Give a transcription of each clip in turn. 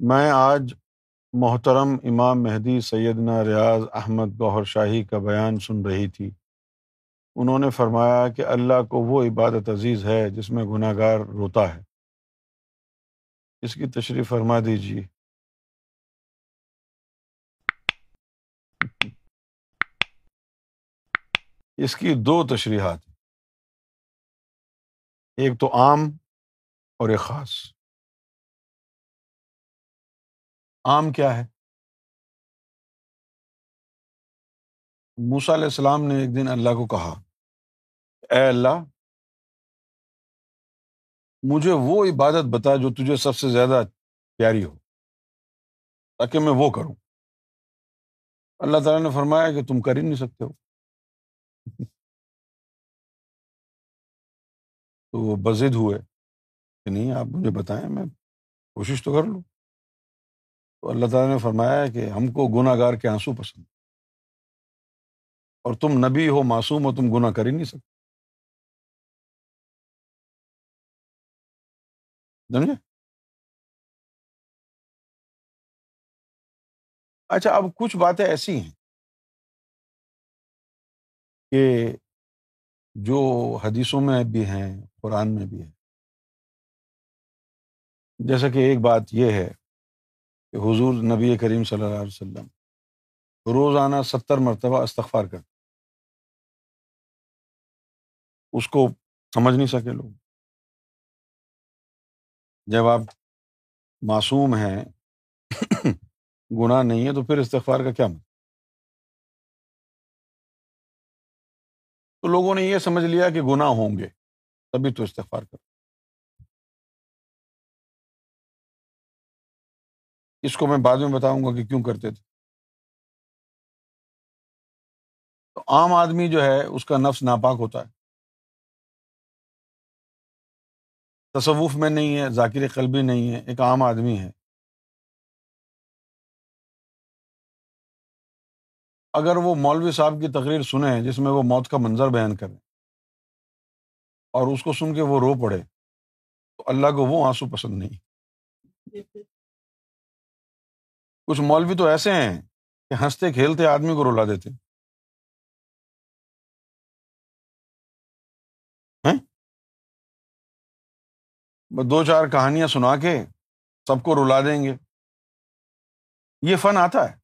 میں آج محترم امام مہدی سیدنا ریاض احمد گوہر شاہی کا بیان سن رہی تھی۔ انہوں نے فرمایا کہ اللہ کو وہ عبادت عزیز ہے جس میں گناہ گار روتا ہے۔ اس کی تشریح فرما دیجیے اس کی دو تشریحات۔ ایک تو عام اور ایک خاص۔ عام کیا ہے؟ موسا علیہ السلام نے ایک دن اللہ کو کہا، اے اللہ، مجھے وہ عبادت بتا جو تجھے سب سے زیادہ پیاری ہو، تاکہ میں وہ کروں۔ اللہ تعالیٰ نے فرمایا کہ تم کر ہی نہیں سکتے ہو۔ تو وہ بزد ہوئے کہ نہیں، آپ مجھے بتائیں، میں کوشش تو کر لوں۔ تو اللہ تعالیٰ نے فرمایا کہ ہم کو گناہ گار کے آنسو پسند اور تم نبی ہو، معصوم ہو، تم گناہ کر ہی نہیں سکتے۔ سمجھے؟ اچھا اب کچھ باتیں ایسی ہیں کہ جو حدیثوں میں بھی ہیں، قرآن میں بھی ہے جیسا کہ ایک بات یہ ہے کہ حضور نبی کریم صلی اللہ علیہ وسلم روزانہ ستر مرتبہ استغفار کرتے اس کو سمجھ نہیں سکے لوگ۔ جب آپ معصوم ہیں، گناہ نہیں ہے تو پھر استغفار کا کیا مطلب؟ تو لوگوں نے یہ سمجھ لیا کہ گناہ ہوں گے، تبھی تو استغفار کر اس کو میں بعد میں بتاؤں گا کہ کیوں کرتے تھے۔ تو عام آدمی جو ہے، اس کا نفس ناپاک ہوتا ہے۔ تصوف میں نہیں ہے، ذاکر قلبی نہیں ہے، ایک عام آدمی ہے۔ اگر وہ مولوی صاحب کی تقریر سنیں، جس میں وہ موت کا منظر بیان کریں، اور اس کو سن کے وہ رو پڑے، تو اللہ کو وہ آنسو پسند نہیں۔ کچھ مولوی تو ایسے ہیں کہ ہنستے کھیلتے آدمی کو رولا دیتے دو چار کہانیاں سنا کے سب کو رلا دیں گے۔ یہ فن آتا ہے،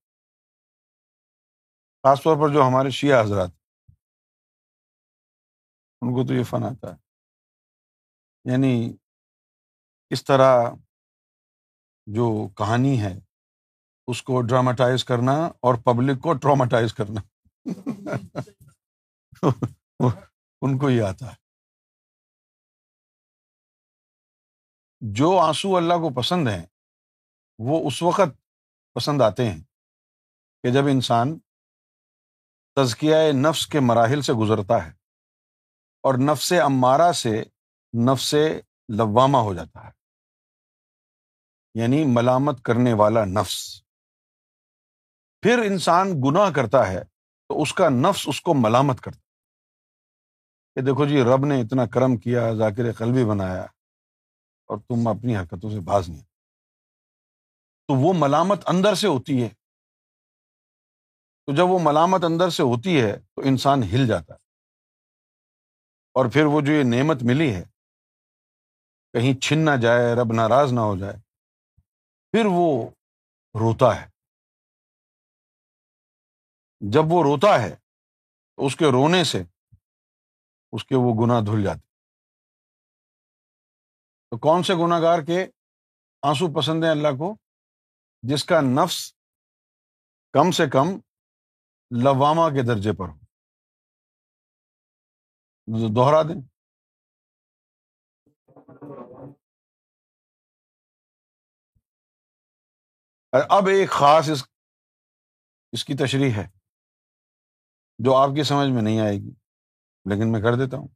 خاص طور پر جو ہمارے شیعہ حضرات۔ ان کو تو یہ فن آتا ہے۔ یعنی اس طرح جو کہانی ہے اس کو ڈراماٹائز کرنا اور پبلک کو ٹراماٹائز کرنا۔ ان کو یہ آتا ہے۔ جو آنسو اللہ کو پسند ہیں، وہ اس وقت پسند آتے ہیں کہ جب انسان تزکیہ نفس کے مراحل سے گزرتا ہے اور نفس امارہ سے نفس لوامہ ہو جاتا ہے۔ یعنی ملامت کرنے والا نفس۔ پھر انسان گناہ کرتا ہے، تو اس کا نفس اس کو ملامت کرتا کہ دیکھو جی رب نے اتنا کرم کیا، ذاکر قلبی بنایا، اور تم اپنی حرکتوں سے باز نہیں۔ تو وہ ملامت اندر سے ہوتی ہے۔ تو جب وہ ملامت اندر سے ہوتی ہے، تو انسان ہل جاتا ہے۔ اور پھر وہ جو یہ نعمت ملی ہے، کہیں چھن نہ جائے، رب ناراض نہ ہو جائے، پھر وہ روتا ہے۔ جب وہ روتا ہے تو اس کے رونے سے اس کے وہ گناہ دھل جاتے تو کون سے گناہ گار کے آنسو پسند ہیں اللہ کو؟ جس کا نفس کم سے کم لواما کے درجے پر ہو۔ دوہرا دیں۔ اب ایک خاص اس اس کی تشریح ہے۔ جو آپ کی سمجھ میں نہیں آئے گی، لیکن میں کر دیتا ہوں۔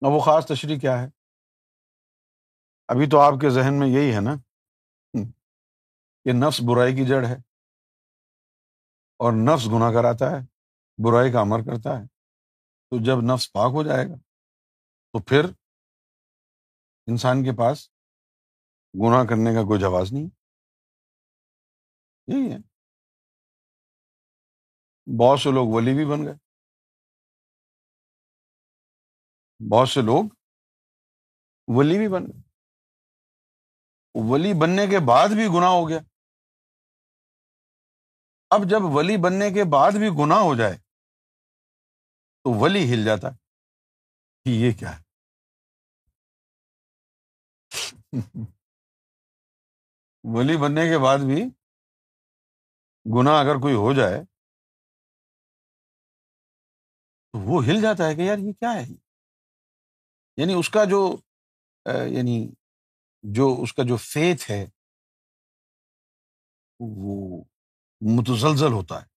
اب وہ خاص تشریح کیا ہے؟ ابھی تو آپ کے ذہن میں یہی ہے نا؟ کہ نفس برائی کی جڑ ہے۔ اور نفس گناہ کراتا ہے، برائی کا امر کرتا ہے۔ تو جب نفس پاک ہو جائے گا، تو پھر انسان کے پاس گناہ کرنے کا کوئی جواز نہیں۔ یہی ہے۔ بہت سے لوگ ولی بھی بن گئے۔ بہت سے لوگ ولی بھی بن گئے۔ ولی بننے کے بعد بھی گناہ ہو گیا۔ اب جب ولی بننے کے بعد بھی گناہ ہو جائے، تو ولی ہل جاتا ہے کہ یہ کیا ہے؟ ولی بننے کے بعد بھی گناہ اگر کوئی ہو جائے تو وہ ہل جاتا ہے کہ یار یہ کیا ہے؟ یعنی اس کا جو یعنی جو اس کا جو فیتھ ہے، وہ متزلزل ہوتا ہے۔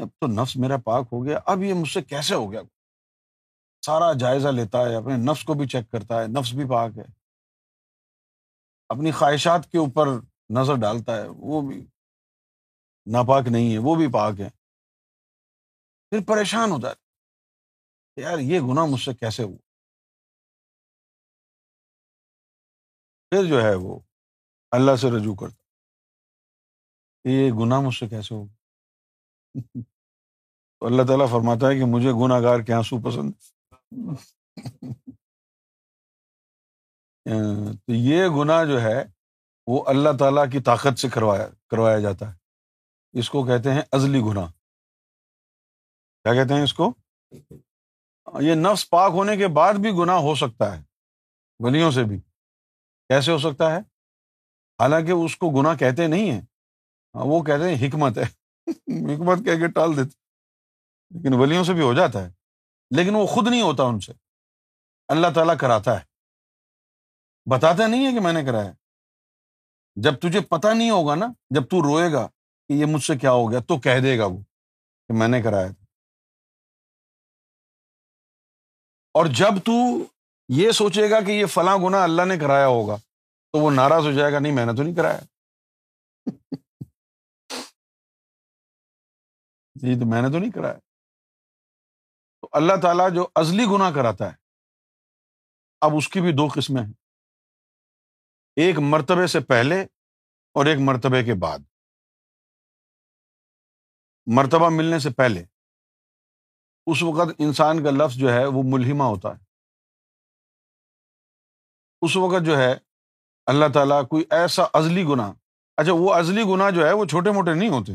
اب تو نفس میرا پاک ہو گیا، اب یہ مجھ سے کیسے ہو گیا؟ سارا جائزہ لیتا ہے، اپنے نفس کو بھی چیک کرتا ہے، نفس بھی پاک ہے۔ اپنی خواہشات کے اوپر نظر ڈالتا ہے، وہ بھی ناپاک نہیں ہے، وہ بھی پاک ہے۔ پھر پریشان ہوتا ہے یار، یہ گناہ مجھ سے کیسے ہوا؟ پھر جو ہے وہ اللہ سے رجوع کرتا یہ گناہ مجھ سے کیسے ہوگا تو اللہ تعالیٰ فرماتا ہے کہ مجھے گناہ گار کے آنسو پسند ہاں، تو یہ گناہ جو ہے وہ اللہ تعالیٰ کی طاقت سے کروایا کروایا جاتا ہے۔ اس کو کہتے ہیں ازلی گناہ۔ کیا کہتے ہیں اس کو؟ یہ نفس پاک ہونے کے بعد بھی گناہ ہو سکتا ہے ولیوں سے بھی۔ کیسے ہو سکتا ہے؟ حالانکہ اس کو گناہ کہتے نہیں ہیں ہاں، وہ کہتے ہیں حکمت ہے۔ حکمت کہہ کے ٹال دیتے۔ لیکن ولیوں سے بھی ہو جاتا ہے۔ لیکن وہ خود نہیں ہوتا ان سے۔ اللہ تعالیٰ کراتا ہے۔ بتاتا نہیں ہے کہ میں نے کرایا۔ جب تجھے پتا نہیں ہوگا نا، جب تو روئے گا کہ یہ مجھ سے کیا ہو گیا، تو کہہ دے گا وہ کہ میں نے کرایا تھا۔ اور جب تو یہ سوچے گا کہ یہ فلاں گنا اللہ نے کرایا ہوگا، تو وہ ناراض ہو جائے گا، نہیں، میں نے تو نہیں کرایا۔ جی تو میں نے تو نہیں کرایا۔ تو اللہ تعالیٰ جو ازلی گنا کراتا ہے، اب اس کی بھی دو قسمیں ہیں۔ ایک مرتبے سے پہلے اور ایک مرتبے کے بعد۔ مرتبہ ملنے سے پہلے۔ اس وقت انسان کا لفظ جو ہے وہ ملحمہ ہوتا ہے۔ اس وقت جو ہے اللہ تعالیٰ کوئی ایسا ازلی گنا اچھا وہ ازلی گنا جو ہے وہ چھوٹے موٹے نہیں ہوتے۔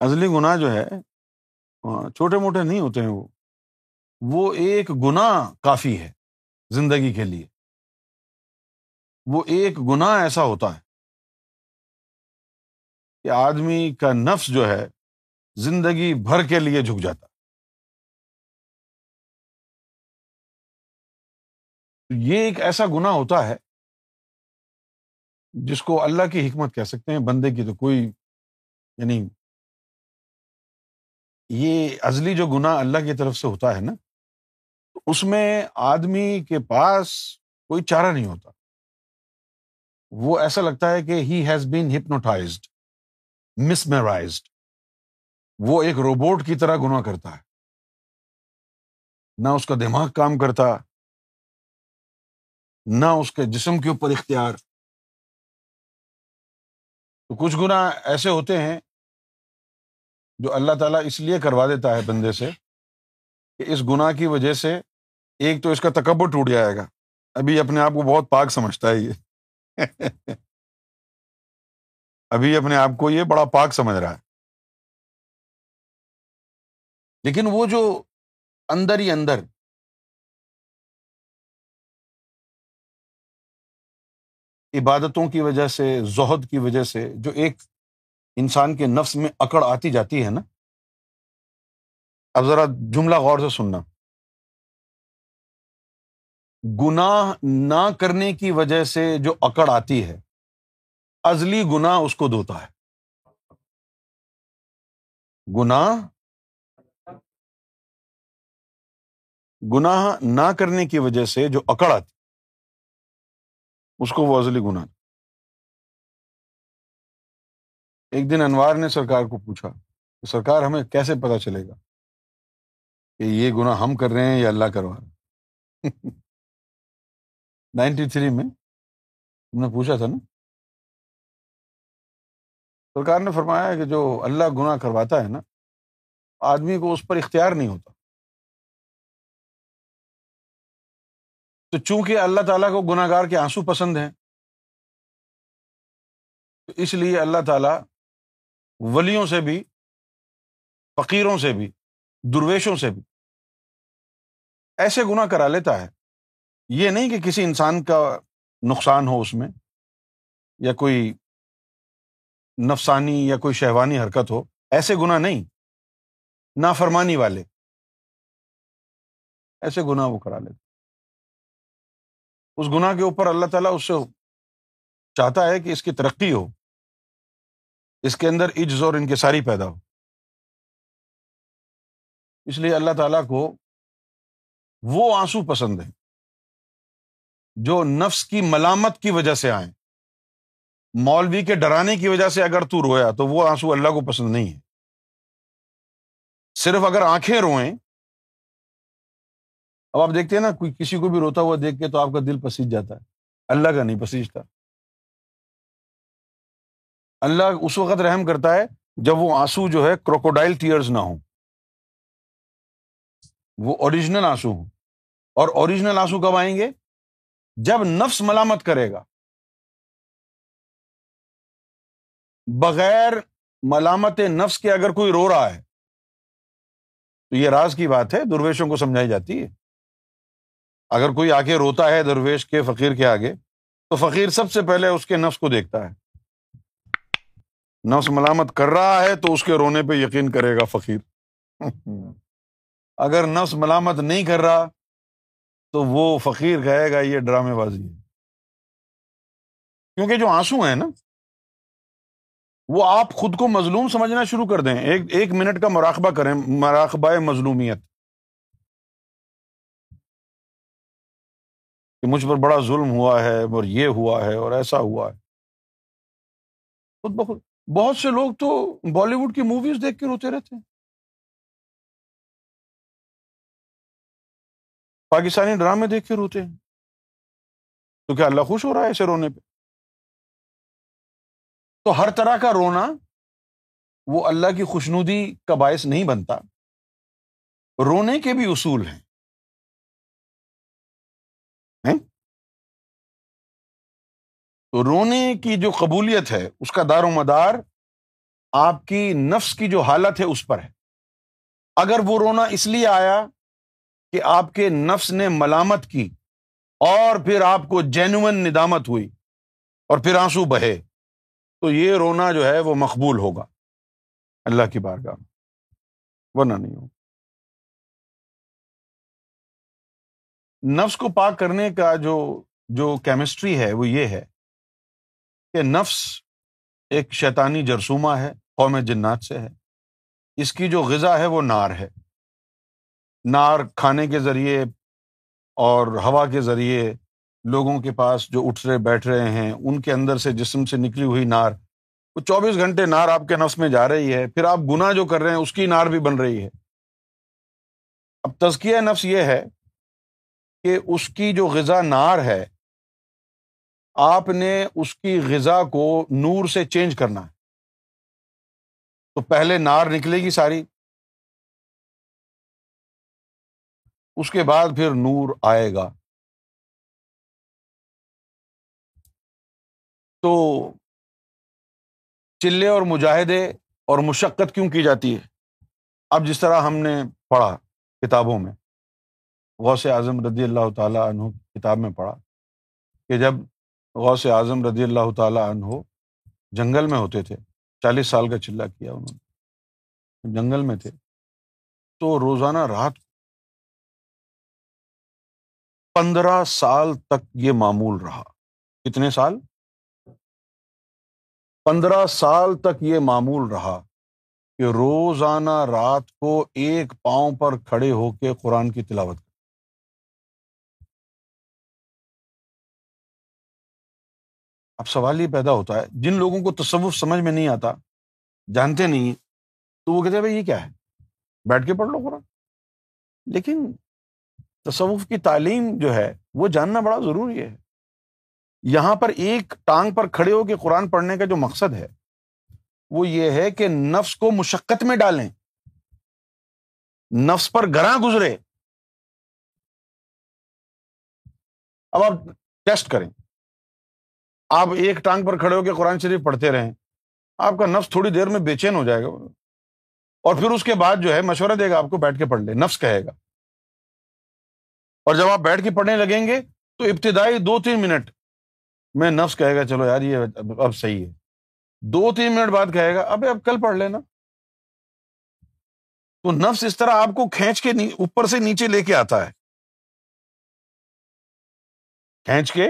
ازلی گنا جو ہے ہاں، چھوٹے موٹے نہیں ہوتے ہیں وہ۔ وہ ایک گنا کافی ہے زندگی کے لیے۔ وہ ایک گنا ایسا ہوتا ہے کہ آدمی کا نفس جو ہے زندگی بھر کے لیے جھک جاتا۔ یہ ایک ایسا گنا ہوتا ہے جس کو اللہ کی حکمت کہہ سکتے ہیں، بندے کی تو کوئی یعنی یہ ازلی جو گنا اللہ کی طرف سے ہوتا ہے نا اس میں آدمی کے پاس کوئی چارہ نہیں ہوتا۔ وہ ایسا لگتا ہے کہ ہی ہیز بین ہپنوٹائزڈ مسمرائزڈ وہ ایک روبوٹ کی طرح گنا کرتا ہے۔ نہ اس کا دماغ کام کرتا، نہ اس کے جسم کے اوپر اختیار۔ تو کچھ گنا ایسے ہوتے ہیں جو اللہ تعالیٰ اس لیے کروا دیتا ہے بندے سے کہ اس گناہ کی وجہ سے ایک تو اس کا تکبر ٹوٹ جائے گا۔ ابھی اپنے آپ کو بہت پاک سمجھتا ہے یہ۔ ابھی اپنے آپ کو یہ بڑا پاک سمجھ رہا ہے۔ لیکن وہ جو اندر ہی اندر عبادتوں کی وجہ سے، زہد کی وجہ سے جو ایک انسان کے نفس میں اکڑ آتی جاتی ہے نا، اب ذرا جملہ غور سے سننا۔ گناہ نہ کرنے کی وجہ سے جو اکڑ آتی ہے، ازلی گنا اس کو دھوتا ہے۔ گناہ گناہ نہ کرنے کی وجہ سے جو اکڑ آتی، اس کو وہ ازلی گنا ایک دن انوار نے سرکار کو پوچھا کہ سرکار، ہمیں کیسے پتا چلے گا کہ یہ گنا ہم کر رہے ہیں یا اللہ کروا رہے نائنٹی تھری میں تم نے پوچھا تھا نا؟ سرکار نے فرمایا کہ جو اللہ گناہ کرواتا ہے نا، آدمی کو اس پر اختیار نہیں ہوتا۔ تو چونکہ اللہ تعالیٰ کو گناہ گار کے آنسو پسند ہیں، تو اس لیے اللہ تعالیٰ ولیوں سے بھی، فقیروں سے بھی، درویشوں سے بھی ایسے گناہ کرا لیتا ہے۔ یہ نہیں کہ کسی انسان کا نقصان ہو اس میں، یا کوئی نفسانی یا کوئی شہوانی حرکت ہو، ایسے گناہ نہیں۔ نافرمانی والے، ایسے گناہ وہ کرا لیتے اس گناہ کے اوپر اللہ تعالیٰ اس سے چاہتا ہے کہ اس کی ترقی ہو، اس کے اندر عجز اور ان کے ساری پیدا ہو۔ اس لیے اللہ تعالیٰ کو وہ آنسو پسند ہے جو نفس کی ملامت کی وجہ سے آئیں۔ مولوی کے ڈرانے کی وجہ سے اگر تو رویا تو وہ آنسو اللہ کو پسند نہیں ہے صرف اگر آنکھیں روئیں اب آپ دیکھتے ہیں نا، کوئی کسی کو بھی روتا ہوا دیکھ کے تو آپ کا دل پسیج جاتا ہے۔ اللہ کا نہیں پسیجتا۔ اللہ اس وقت رحم کرتا ہے جب وہ آنسو جو ہے کروکوڈائل ٹیئرز نہ ہوں۔ وہ اوریجنل آنسو ہوں۔ اور اوریجنل آنسو کب آئیں گے؟ جب نفس ملامت کرے گا۔ بغیر ملامت نفس کے اگر کوئی رو رہا ہے، تو یہ راز کی بات ہے، درویشوں کو سمجھائی جاتی ہے۔ اگر کوئی آ کے روتا ہے درویش کے فقیر کے آگے، تو فقیر سب سے پہلے اس کے نفس کو دیکھتا ہے۔ نفس ملامت کر رہا ہے تو اس کے رونے پہ یقین کرے گا فقیر۔ اگر نفس ملامت نہیں کر رہا تو وہ فقیر کہے گا یہ ڈرامے بازی ہے۔ کیونکہ جو آنسو ہیں نا، وہ آپ خود کو مظلوم سمجھنا شروع کر دیں۔ ایک ایک منٹ کا مراقبہ کریں، مراقبہ مظلومیت۔ کہ مجھ پر بڑا ظلم ہوا ہے اور یہ ہوا ہے اور ایسا ہوا ہے۔ خود بخود بہت سے لوگ تو بالی ووڈ کی موویز دیکھ کے روتے رہتے ہیں۔ پاکستانی ڈرامے دیکھ کے روتے ہیں۔ تو کیا اللہ خوش ہو رہا ہے ایسے رونے پہ؟ تو ہر طرح کا رونا وہ اللہ کی خوشنودی کا باعث نہیں بنتا۔ رونے کے بھی اصول ہیں۔ تو رونے کی جو قبولیت ہے، اس کا دار و مدار آپ کی نفس کی جو حالت ہے، اس پر ہے۔ اگر وہ رونا اس لیے آیا کہ آپ کے نفس نے ملامت کی اور پھر آپ کو جینوئن ندامت ہوئی اور پھر آنسو بہے، تو یہ رونا جو ہے، وہ مقبول ہوگا۔ اللہ کی بارگاہ ورنہ نہیں ہوگا۔ نفس کو پاک کرنے کا جو جو کیمسٹری ہے وہ یہ ہے کہ نفس ایک شیطانی جرسوما ہے، قوم جنات سے ہے۔ اس کی جو غذا ہے وہ نار ہے۔ نار کھانے کے ذریعے اور ہوا کے ذریعے لوگوں کے پاس جو اٹھ رہے، بیٹھ رہے ہیں، ان کے اندر سے جسم سے نکلی ہوئی نار، وہ چوبیس گھنٹے نار آپ کے نفس میں جا رہی ہے، پھر آپ گنا جو کر رہے ہیں، اس کی نار بھی بن رہی ہے۔ اب تزکیہ نفس یہ ہے کہ اس کی جو غذا نار ہے، آپ نے اس کی غذا کو نور سے چینج کرنا ہے۔ تو پہلے نار نکلے گی ساری، اس کے بعد پھر نور آئے گا۔ تو چلے اور مجاہدے اور مشقت کیوں کی جاتی ہے؟ اب جس طرح ہم نے پڑھا کتابوں میں۔ غوث اعظم رضی اللہ تعالیٰ عنہ کتاب میں پڑھا کہ جب غوث اعظم رضی اللہ تعالیٰ عنہ جنگل میں ہوتے تھے، چالیس سال کا چلا کیا انہوں نے جنگل میں تھے، تو روزانہ رات پندرہ سال تک یہ معمول رہا۔ کتنے سال؟ پندرہ سال تک یہ معمول رہا کہ روزانہ رات کو ایک پاؤں پر کھڑے ہو کے قرآن کی تلاوت اب سوال یہ پیدا ہوتا ہے، جن لوگوں کو تصوف سمجھ میں نہیں آتا، جانتے نہیں، تو وہ کہتے ہیں، بھائی، یہ کیا ہے؟ بیٹھ کے پڑھ لو قرآن. لیکن تصوف کی تعلیم جو ہے، وہ جاننا بڑا ضروری ہے۔ یہاں پر ایک ٹانگ پر کھڑے ہو کے قرآن پڑھنے کا جو مقصد ہے، وہ یہ ہے کہ نفس کو مشقت میں ڈالیں۔ نفس پر گراں گزرے۔ اب آپ ٹیسٹ کریں۔ آپ ایک ٹانگ پر کھڑے ہو کے قرآن شریف پڑھتے رہیں، آپ کا نفس تھوڑی دیر میں بے چین ہو جائے گا۔ اور پھر اس کے بعد جو ہے مشورہ دے گا، آپ کو بیٹھ کے پڑھ لے، نفس کہے گا۔ اور جب آپ بیٹھ کے پڑھنے لگیں گے، تو ابتدائی دو تین منٹ میں نفس کہے گا، چلو یار یہ اب صحیح ہے۔ دو تین منٹ بعد کہے گا اب اب کل پڑھ لینا۔ تو نفس اس طرح آپ کو کھینچ کے اوپر سے نیچے لے کے آتا ہے۔ کھینچ کے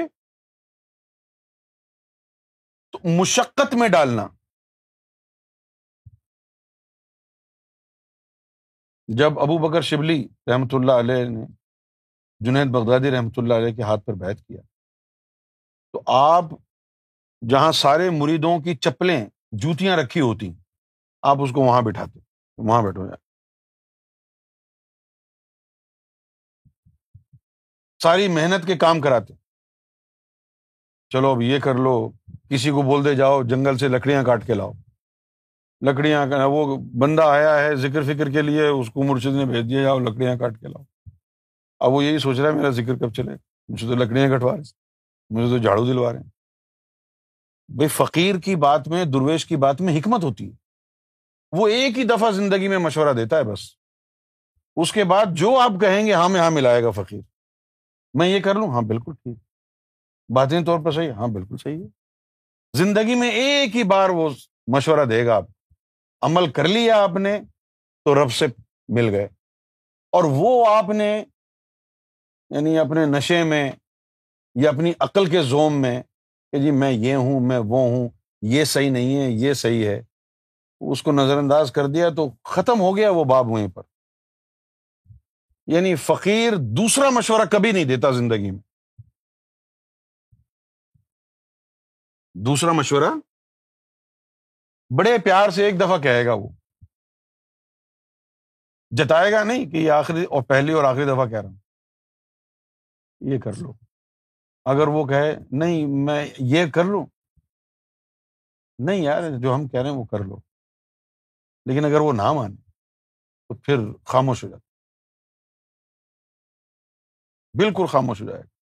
تو مشقت میں ڈالنا۔ جب ابو بکر شبلی رحمۃ اللہ علیہ نے جنید بغدادی رحمۃ اللہ علیہ کے ہاتھ پر بیت کیا، تو آپ جہاں سارے مریدوں کی چپلیں، جوتیاں رکھی ہوتی، آپ اس کو وہاں بٹھاتے، وہاں بیٹھو۔ جائے ساری محنت کے کام کراتے۔ چلو اب یہ کر لو، کسی کو بول دے جاؤ، جنگل سے لکڑیاں کاٹ کے لاؤ۔ لکڑیاں وہ بندہ آیا ہے ذکر فکر کے لیے، اس کو مرشد نے بھیج دیا، جاؤ لکڑیاں کاٹ کے لاؤ۔ اب وہ یہی سوچ رہا ہے، میرا ذکر کب چلے؟ مجھے تو لکڑیاں کٹوا رہے مجھے تو جھاڑو دلوا رہے ہیں۔ بھائی، فقیر کی بات میں، درویش کی بات میں حکمت ہوتی ہے۔ وہ ایک ہی دفعہ زندگی میں مشورہ دیتا ہے بس۔ اس کے بعد جو آپ کہیں گے ہاں میں ہاں ملائے گا فقیر۔ میں یہ کر لوں؟ ہاں بالکل ٹھیک۔ باتیں طور پر صحیح ہاں بالکل صحیح ہے۔ زندگی میں ایک ہی بار وہ مشورہ دے گا آپ عمل کر لیا آپ نے تو رب سے مل گئے۔ اور وہ آپ نے یعنی اپنے نشے میں یا اپنی عقل کے زوم میں کہ جی میں یہ ہوں، میں وہ ہوں، یہ صحیح نہیں ہے، یہ صحیح ہے۔ اس کو نظر انداز کر دیا تو ختم ہو گیا وہ باب وہیں پر۔ یعنی فقیر دوسرا مشورہ کبھی نہیں دیتا زندگی میں۔ دوسرا مشورہ، بڑے پیار سے ایک دفعہ کہے گا وہ۔ جتائے گا نہیں کہ یہ آخری اور پہلی اور آخری دفعہ کہہ رہا ہوں۔ یہ کر لو۔ اگر وہ کہے، نہیں، میں یہ کر لوں۔ نہیں یار، جو ہم کہہ رہے ہیں وہ کر لو۔ لیکن اگر وہ نہ مانے، تو پھر خاموش ہو جاتا۔ بالکل خاموش ہو جائے گا۔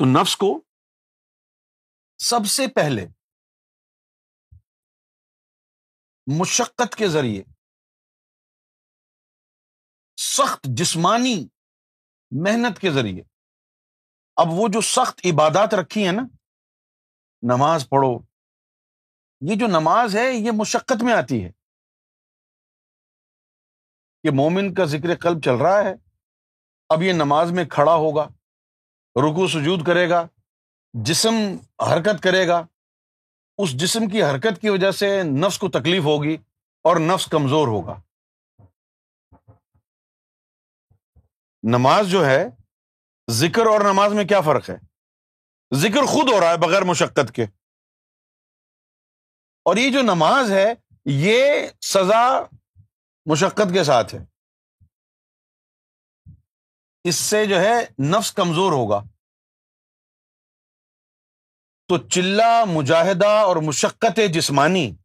تو نفس کو سب سے پہلے مشقت کے ذریعے سخت جسمانی محنت کے ذریعے اب وہ جو سخت عبادات رکھی ہیں نا، نماز پڑھو، یہ جو نماز ہے، یہ مشقت میں آتی ہے۔ کہ مومن کا ذکر قلب چل رہا ہے، اب یہ نماز میں کھڑا ہوگا۔ رکو سجود کرے گا، جسم حرکت کرے گا، اس جسم کی حرکت کی وجہ سے نفس کو تکلیف ہوگی اور نفس کمزور ہوگا۔ نماز جو ہے، ذکر اور نماز میں کیا فرق ہے؟ ذکر خود ہو رہا ہے بغیر مشقت کے۔ اور یہ جو نماز ہے، یہ سزا مشقت کے ساتھ ہے۔ اس سے جو ہے نفس کمزور ہوگا۔ تو چلا، مجاہدہ اور مشقت جسمانی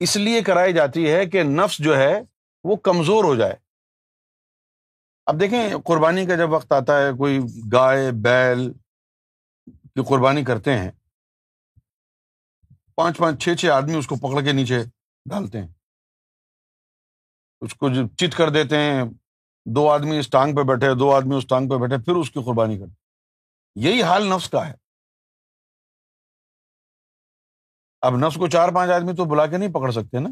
اس لیے کرائی جاتی ہے کہ نفس جو ہے وہ کمزور ہو جائے۔ اب دیکھیں، قربانی کا جب وقت آتا ہے، کوئی گائے، بیل کی قربانی کرتے ہیں۔ پانچ پانچ، چھ چھ آدمی اس کو پکڑ کے نیچے ڈالتے ہیں۔ اس کو چت کر دیتے ہیں دو آدمی اس ٹانگ پہ بیٹھے، دو آدمی اس ٹانگ پہ بیٹھے، پھر اس کی قربانی کرتے یہی حال نفس کا ہے۔ اب نفس کو چار پانچ آدمی تو بلا کے نہیں پکڑ سکتے نا۔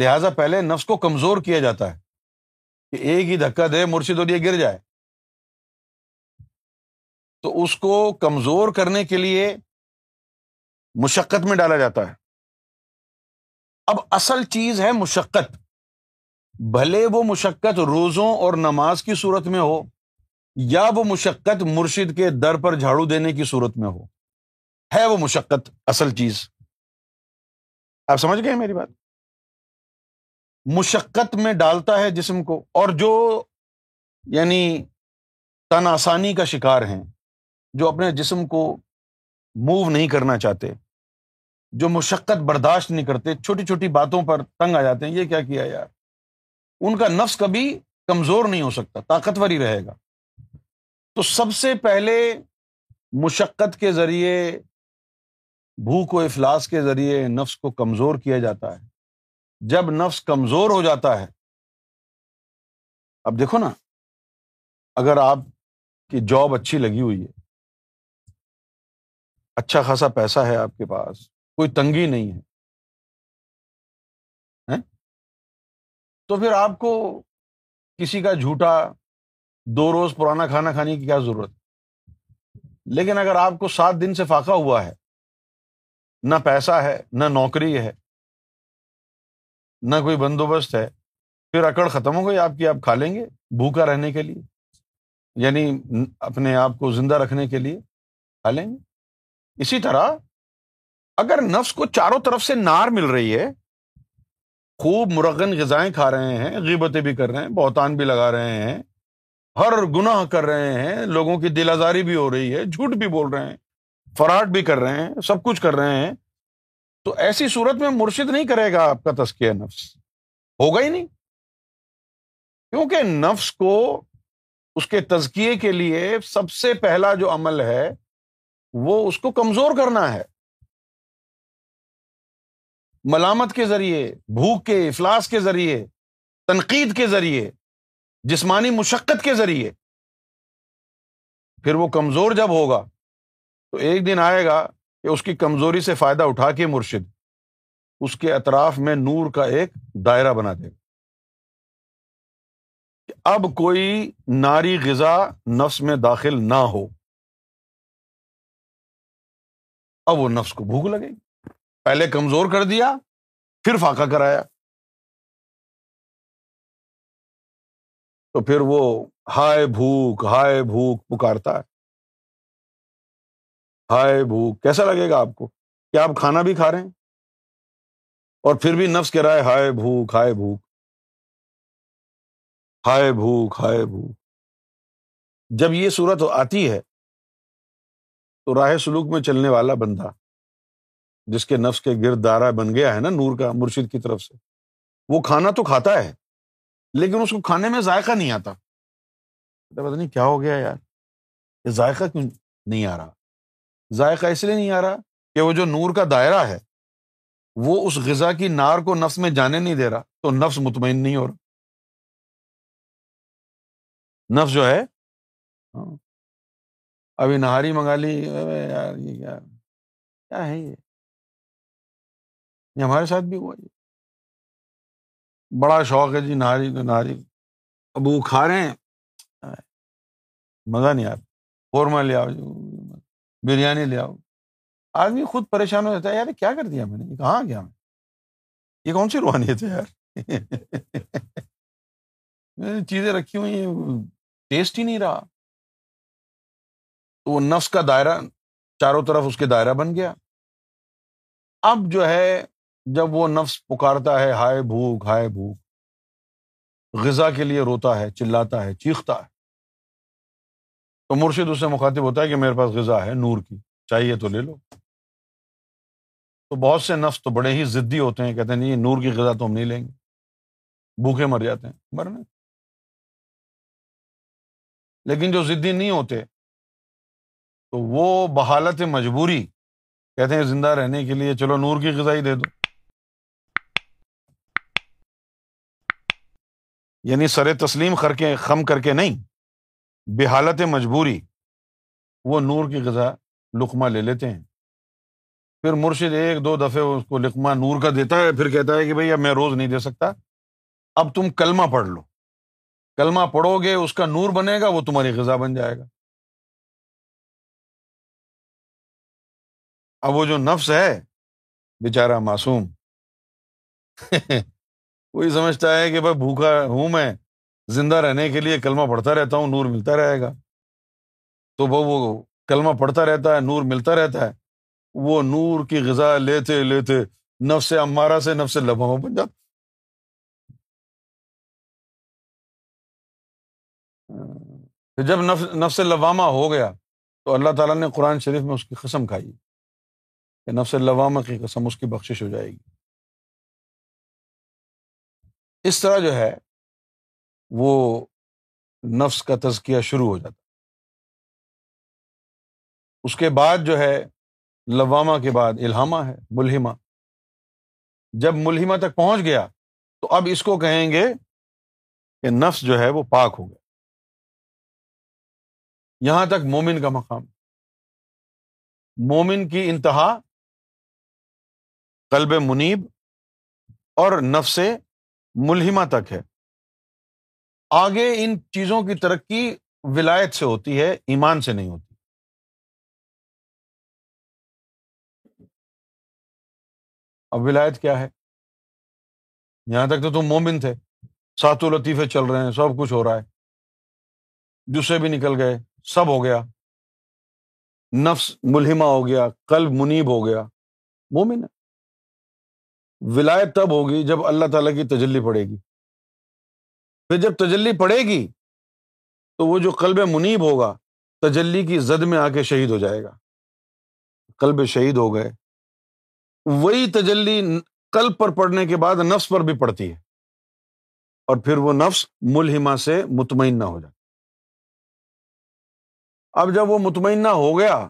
لہذا پہلے نفس کو کمزور کیا جاتا ہے کہ ایک ہی دھکا دے، مرشد اور یہ گر جائے۔ تو اس کو کمزور کرنے کے لیے مشقت میں ڈالا جاتا ہے۔ اب اصل چیز ہے مشقت۔ بھلے وہ مشقت روزوں اور نماز کی صورت میں ہو یا وہ مشقت مرشد کے در پر جھاڑو دینے کی صورت میں ہو۔ ہے وہ مشقت اصل چیز۔ آپ سمجھ گئے میری بات؟ مشقت میں ڈالتا ہے جسم کو اور جو یعنی تن آسانی کا شکار ہیں، جو اپنے جسم کو موو نہیں کرنا چاہتے، جو مشقت برداشت نہیں کرتے، چھوٹی چھوٹی باتوں پر تنگ آ جاتے ہیں، یہ کیا کیا یار؟ ان کا نفس کبھی کمزور نہیں ہو سکتا، طاقتور ہی رہے گا۔ تو سب سے پہلے مشقت کے ذریعے، بھوک و افلاس کے ذریعے نفس کو کمزور کیا جاتا ہے۔ جب نفس کمزور ہو جاتا ہے، اب دیکھو نا، اگر آپ کی جاب اچھی لگی ہوئی ہے اچھا خاصا پیسہ ہے آپ کے پاس، کوئی تنگی نہیں ہے تو پھر آپ کو کسی کا جھوٹا دو روز پرانا کھانا کھانے کی کیا ضرورت؟ لیکن اگر آپ کو سات دن سے فاقہ ہوا ہے، نہ پیسہ ہے، نہ نوکری ہے، نہ کوئی بندوبست ہے، پھر اکڑ ختم ہو گئی، آپ کی آپ کھا لیں گے بھوکا رہنے کے لیے یعنی اپنے آپ کو زندہ رکھنے کے لیے کھا لیں گے۔ اسی طرح اگر نفس کو چاروں طرف سے نار مل رہی ہے خوب مرغن غذائیں کھا رہے ہیں، غیبتیں بھی کر رہے ہیں، بہتان بھی لگا رہے ہیں، ہر گناہ کر رہے ہیں، لوگوں کی دل آزاری بھی ہو رہی ہے، جھوٹ بھی بول رہے ہیں، فراڈ بھی کر رہے ہیں، سب کچھ کر رہے ہیں۔ تو ایسی صورت میں مرشد نہیں کرے گا آپ کا تسکیہ نفس۔ ہوگا ہی نہیں۔ کیونکہ نفس کو اس کے تزکیے کے لیے سب سے پہلا جو عمل ہے، وہ اس کو کمزور کرنا ہے۔ ملامت کے ذریعے، بھوک کے، افلاس کے ذریعے، تنقید کے ذریعے، جسمانی مشقت کے ذریعے۔ پھر وہ کمزور جب ہوگا، تو ایک دن آئے گا کہ اس کی کمزوری سے فائدہ اٹھا کے مرشد اس کے اطراف میں نور کا ایک دائرہ بنا دے گا۔ کہ اب کوئی ناری غذا نفس میں داخل نہ ہو، اب وہ نفس کو بھوک لگے گی۔ پہلے کمزور کر دیا، پھر فاقہ کرایا۔ تو پھر وہ ہائے بھوک ہائے بھوک پکارتا ہے۔ ہائے بھوک، کیسا لگے گا آپ کو؟ کیا آپ کھانا بھی کھا رہے ہیں؟ اور پھر بھی نفس کہہ رہا ہے ہائے بھوک ہائے بھوک۔ ہائے بھوک ہائے بھوک۔ جب یہ صورت آتی ہے تو راہ سلوک میں چلنے والا بندہ جس کے نفس کے گرد دارا بن گیا ہے نا نور کا مرشد کی طرف سے، وہ کھانا تو کھاتا ہے، لیکن اس کو کھانے میں ذائقہ نہیں آتا۔ پتا نہیں کیا ہو گیا یار، یہ ذائقہ کیوں نہیں آ رہا؟ ذائقہ اس لیے نہیں آ رہا کہ وہ جو نور کا دائرہ ہے، وہ اس غذا کی نار کو نفس میں جانے نہیں دے رہا، تو نفس مطمئن نہیں ہو رہا۔ نفس جو ہے ہاں۔ ابھی نہاری منگا لی یار یہ کیا ہے یہ؟ یہ ہمارے ساتھ بھی ہوا جی۔ بڑا شوق ہے جی نہاری نہاری اب وہ کھا رہے ہیں۔ مزہ نہیں آتا قورمہ لے آؤ جی بریانی لے آؤ۔ آدمی خود پریشان ہو جاتا ہے، یار کیا کر دیا میں نے؟ یہ کہاں گیا میں؟ یہ کون سی روحانیت ہے یار؟ چیزیں رکھی ہوئی ہیں، ٹیسٹ ہی نہیں رہا۔ تو وہ نفس کا دائرہ چاروں طرف اس کے دائرہ بن گیا۔ اب جو ہے جب وہ نفس پکارتا ہے، ہائے بھوک ہائے بھوک۔ غذا کے لیے روتا ہے، چلاتا ہے، چیختا ہے۔ تو مرشد اس سے مخاطب ہوتا ہے کہ میرے پاس غذا ہے، نور کی، چاہیے تو لے لو۔ تو بہت سے نفس تو بڑے ہی ضدی ہوتے ہیں، کہتے ہیں، نہیں، نور کی غذا تو ہم نہیں لیں گے۔ بھوکے مر جاتے ہیں، مرنے۔ لیکن جو ضدی نہیں ہوتے، تو وہ بحالت مجبوری، کہتے ہیں، زندہ رہنے کے لیے، چلو نور کی غذا ہی دے دو۔ یعنی سر تسلیم کر کے، خم کر کے نہیں، بے حالت مجبوری، وہ نور کی غذا لقمہ لے لیتے ہیں۔ پھر مرشد ایک دو دفعہ اس کو لقمہ نور کا دیتا ہے، پھر کہتا ہے کہ بھائی اب میں روز نہیں دے سکتا، اب تم کلمہ پڑھ لو۔ کلمہ پڑھو گے، اس کا نور بنے گا، وہ تمہاری غذا بن جائے گا۔ اب وہ جو نفس ہے بےچارا معصوم۔ کوئی سمجھتا ہے کہ بھائی بھوکا ہوں، میں زندہ رہنے کے لیے کلمہ پڑھتا رہتا ہوں، نور ملتا رہے گا۔ تو وہ وہ کلمہ پڑھتا رہتا ہے، نور ملتا رہتا ہے۔ وہ نور کی غذا لیتے لیتے نفس عمارہ سے نفس لبامہ بن جاتا۔ جب نفس نفس لوامہ ہو گیا، تو اللہ تعالیٰ نے قرآن شریف میں اس کی قسم کھائی۔ کہ نفس لوامہ کی قسم، اس کی بخشش ہو جائے گی۔ اس طرح جو ہے وہ نفس کا تزکیہ شروع ہو جاتا اس کے بعد جو ہے لوامہ کے بعد الہامہ ہے ملحمہ جب ملحمہ تک پہنچ گیا تو اب اس کو کہیں گے کہ نفس جو ہے وہ پاک ہو گیا۔ یہاں تک مومن کا مقام۔ مومن کی انتہا قلب منیب اور نفس ملحمہ تک ہے۔ آگے ان چیزوں کی ترقی ولایت سے ہوتی ہے، ایمان سے نہیں ہوتی۔ اب ولایت کیا ہے؟ یہاں تک تو تم مومن تھے ساتوں لطیفے چل رہے ہیں، سب کچھ ہو رہا ہے۔ جسے بھی نکل گئے، سب ہو گیا۔ نفس ملحمہ ہو گیا، قلب منیب ہو گیا۔ مومن ہے ولایت تب ہوگی جب اللہ تعالیٰ کی تجلی پڑے گی۔ پھر جب تجلی پڑے گی تو وہ جو قلب منیب ہوگا، تجلی کی زد میں آ کے شہید ہو جائے گا۔ قلب شہید ہو گئے۔ وہی تجلی قلب پر پڑنے کے بعد نفس پر بھی پڑتی ہے۔ اور پھر وہ نفس ملحمہ سے مطمئن نہ ہو جائے اب جب وہ مطمئنہ ہو گیا،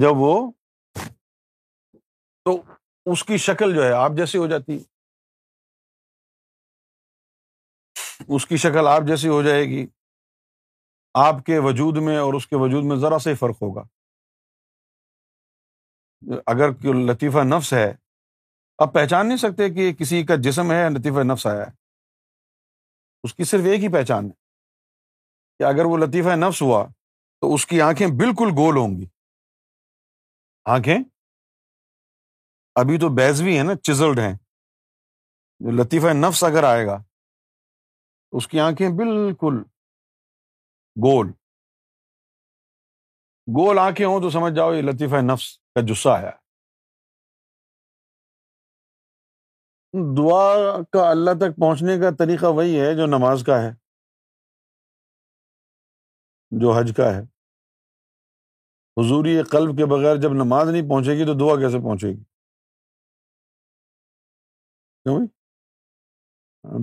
جب وہ تو اس کی شکل جو ہے آپ جیسی ہو جاتی اس کی شکل آپ جیسی ہو جائے گی۔ آپ کے وجود میں اور اس کے وجود میں ذرا سا ہی فرق ہوگا۔ اگر لطیفہ نفس ہے، آپ پہچان نہیں سکتے کہ کسی کا جسم ہے لطیفہ نفس آیا ہے۔ اس کی صرف ایک ہی پہچان ہے۔ کہ اگر وہ لطیفہ نفس ہوا تو اس کی آنکھیں بالکل گول ہوں گی۔ آنکھیں ابھی تو بیزوی ہے نا، چزلڈ ہیں۔ جو لطیفہ نفس اگر آئے گا، اس کی آنکھیں بالکل گول۔ گول آنکھیں ہوں تو سمجھ جاؤ یہ لطیفہ نفس کا جسہ آیا دعا کا اللہ تک پہنچنے کا طریقہ وہی ہے جو نماز کا ہے، جو حج کا ہے۔ حضوری قلب کے بغیر جب نماز نہیں پہنچے گی تو دعا کیسے پہنچے گی؟ کیوں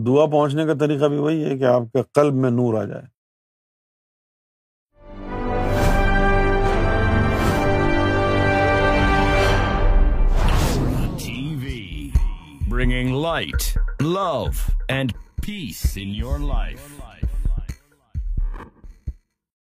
دعا پہنچنے کا طریقہ بھی وہی ہے کہ آپ کے قلب میں نور آ جائے۔ Bringing light love and peace in your life